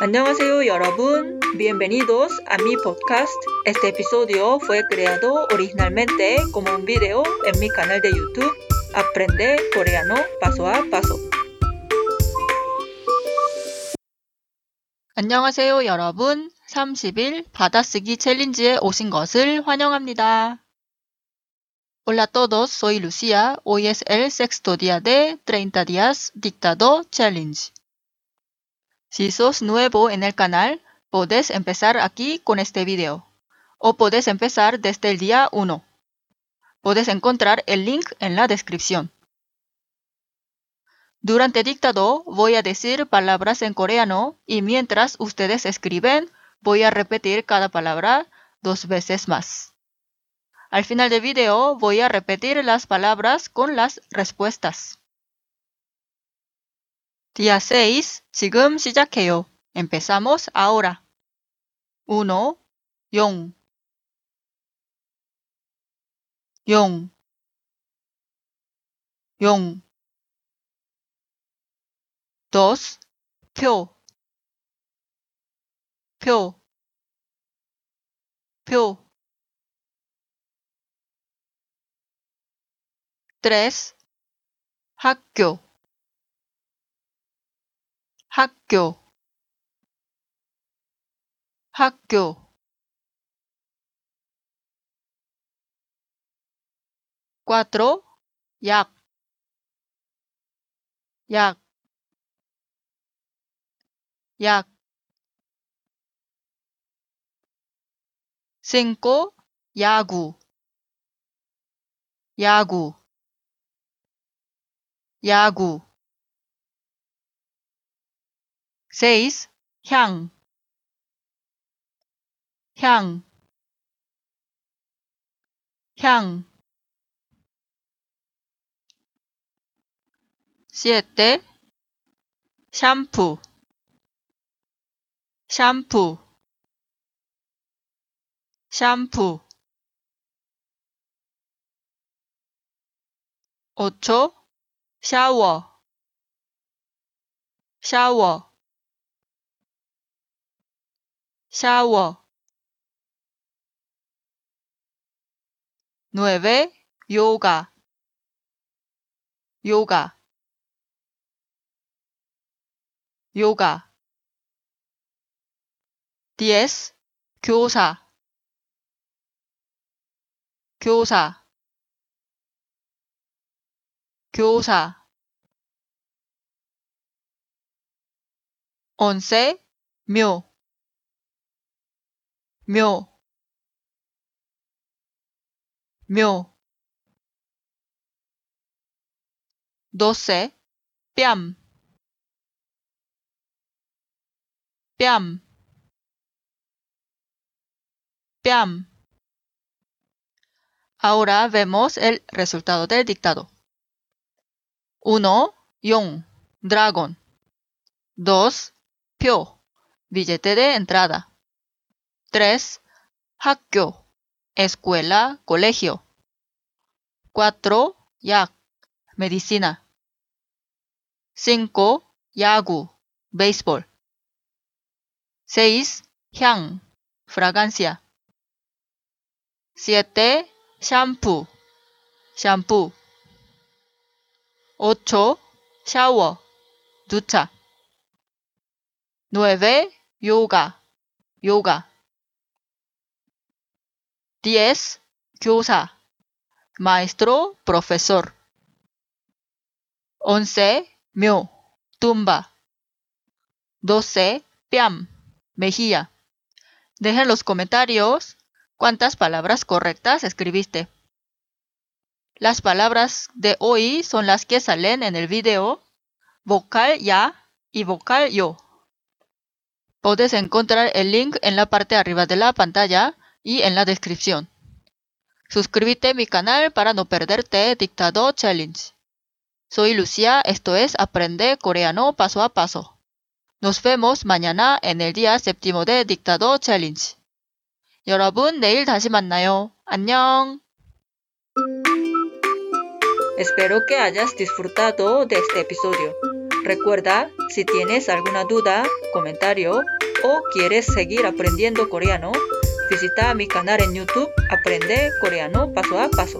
안녕하세요 여러분. Bienvenidos a mi podcast. Este episodio fue creado originalmente como un video en mi canal de YouTube Aprende coreano paso a paso. 안녕하세요 여러분. 30일 받아쓰기 챌린지에 오신 것을 환영합니다. Hola a todos, soy Lucia. Hoy es el sexto día de 30 días dictado challenge. Si sos nuevo en el canal, puedes empezar aquí con este video. O puedes empezar desde el día 1. Puedes encontrar el link en la descripción. Durante dictado voy a decir palabras en coreano y mientras ustedes escriben voy a repetir cada palabra dos veces más. Al final del video voy a repetir las palabras con las respuestas. Día 6, 지금 시작해요. Empezamos ahora. 1. 용 용, 용. 2. 표 표, 표. 3. 학교 학교 학교 4. 약, 약, 약. 5. 야구, 야구, 야구. 6. 향, 향, 향. 7. 샴푸, 샴푸, 샴푸. 8. 샤워, 샤워, 샤워. 9. 요가. 요가. 요가. DS 교사. 교사. 교사. 온세 묘. 묘, 묘. doce, piam, piam, piam. Ahora vemos el resultado del dictado. Uno, Yong, dragón. Dos, Pio, billete de entrada. 3. 학교, escuela, colegio. 4. 약, medicina. 5. 야구, béisbol. 6. 향, fragancia. 7. shampoo, shampoo. 8. shower, ducha. 9. yoga, yoga. 10. 교사, maestro, profesor. 11. Mio, tumba. 12. Piam, mejilla. Deja en los comentarios cuántas palabras correctas escribiste. Las palabras de hoy son las que salen en el video vocal ya y vocal yo. Puedes encontrar el link en la parte de arriba de la pantalla y en la descripción. Suscríbete a mi canal para no perderte Dictado Challenge. Soy Lucia, esto es Aprende Coreano Paso a Paso. Nos vemos mañana en el día séptimo de Dictado Challenge. 여러분, 내일 다시 만나요. 안녕. Espero que hayas disfrutado de este episodio. Recuerda, si tienes alguna duda, comentario o quieres seguir aprendiendo coreano, visita mi canal en YouTube Aprende Coreano Paso a Paso.